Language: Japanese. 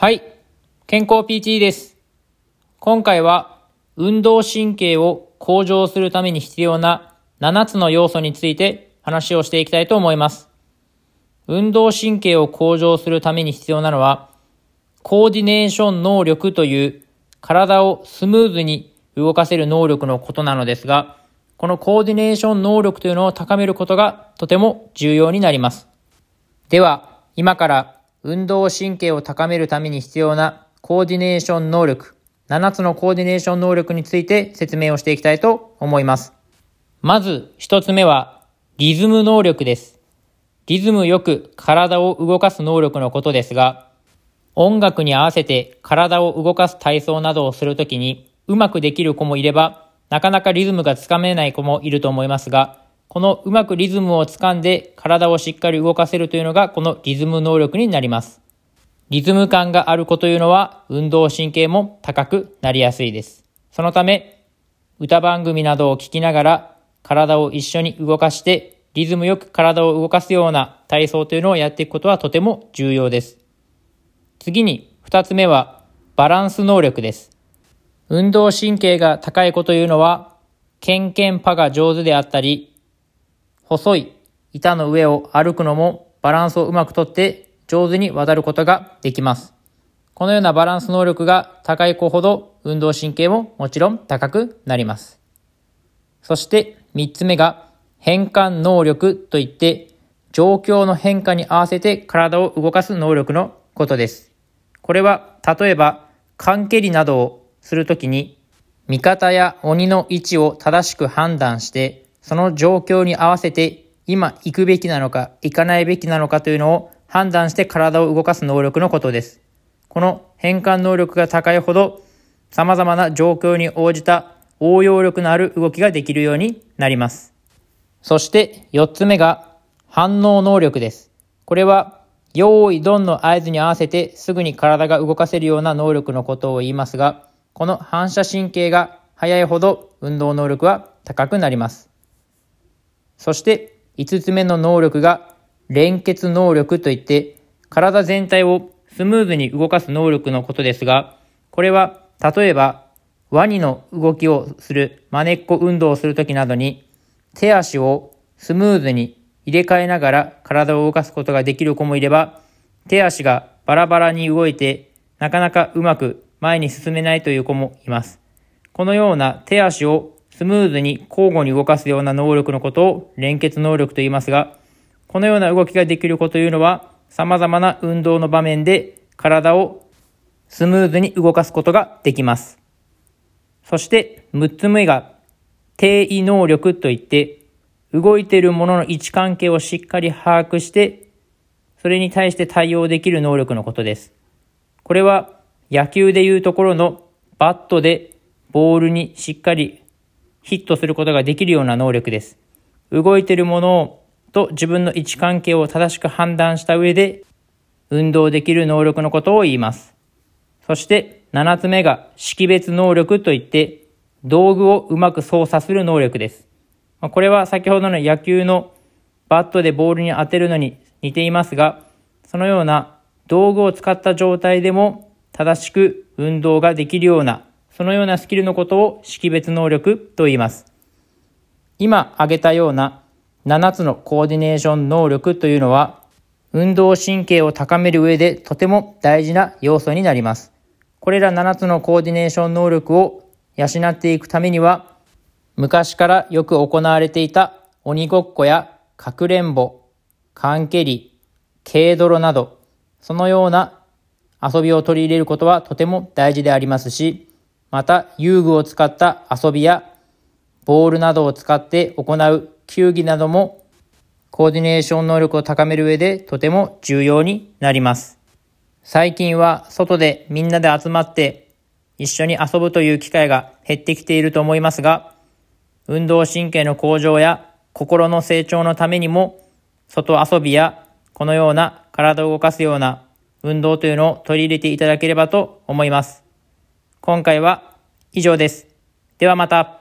はい。健康 PT です。今回は運動神経を向上するために必要な7つの要素について話をしていきたいと思います。運動神経を向上するために必要なのは、コーディネーション能力という体をスムーズに動かせる能力のことなのですが、このコーディネーション能力というのを高めることがとても重要になります。では、今から運動神経を高めるために必要なコーディネーション能力、7つのコーディネーション能力について説明をしていきたいと思います。まず一つ目は、リズム能力です。リズムよく体を動かす能力のことですが、音楽に合わせて体を動かす体操などをするときにうまくできる子もいれば、なかなかリズムがつかめない子もいると思いますが、このうまくリズムをつかんで体をしっかり動かせるというのがこのリズム能力になります。リズム感がある子というのは運動神経も高くなりやすいです。そのため、歌番組などを聞きながら体を一緒に動かしてリズムよく体を動かすような体操というのをやっていくことはとても重要です。次に二つ目はバランス能力です。運動神経が高い子というのは、ケンケンパが上手であったり、細い板の上を歩くのもバランスをうまくとって上手に渡ることができます。このようなバランス能力が高い子ほど運動神経ももちろん高くなります。そして三つ目が変換能力といって状況の変化に合わせて体を動かす能力のことです。これは例えば缶蹴りなどをするときに味方や鬼の位置を正しく判断してその状況に合わせて今行くべきなのか行かないべきなのかというのを判断して体を動かす能力のことです。この変換能力が高いほど様々な状況に応じた応用力のある動きができるようになります。そして四つ目が反応能力です。これは用意ドンの合図に合わせてすぐに体が動かせるような能力のことを言いますが、この反射神経が速いほど運動能力は高くなります。そして5つ目の能力が連結能力といって体全体をスムーズに動かす能力のことですが、これは例えばワニの動きをする真似っこ運動をするときなどに手足をスムーズに入れ替えながら体を動かすことができる子もいれば、手足がバラバラに動いてなかなかうまく前に進めないという子もいます。このような手足をスムーズに交互に動かすような能力のことを連結能力と言いますが、このような動きができる子というのは様々な運動の場面で体をスムーズに動かすことができます。そして6つ目が定位能力といって動いているものの位置関係をしっかり把握してそれに対して対応できる能力のことです。これは野球でいうところのバットでボールにしっかりヒットすることができるような能力です。動いているものをと自分の位置関係を正しく判断した上で運動できる能力のことを言います。そして7つ目が識別能力といって道具をうまく操作する能力です。これは先ほどの野球のバットでボールに当てるのに似ていますが、そのような道具を使った状態でも正しく運動ができるような、そのようなスキルのことを識別能力と言います。今挙げたような7つのコーディネーション能力というのは、運動神経を高める上でとても大事な要素になります。これら7つのコーディネーション能力を養っていくためには、昔からよく行われていた鬼ごっこやかくれんぼ、缶蹴り、軽泥など、そのような遊びを取り入れることはとても大事でありますし、また遊具を使った遊びやボールなどを使って行う球技などもコーディネーション能力を高める上でとても重要になります。最近は外でみんなで集まって一緒に遊ぶという機会が減ってきていると思いますが、運動神経の向上や心の成長のためにも、外遊びやこのような体を動かすような運動というのを取り入れていただければと思います。今回は以上です。ではまた。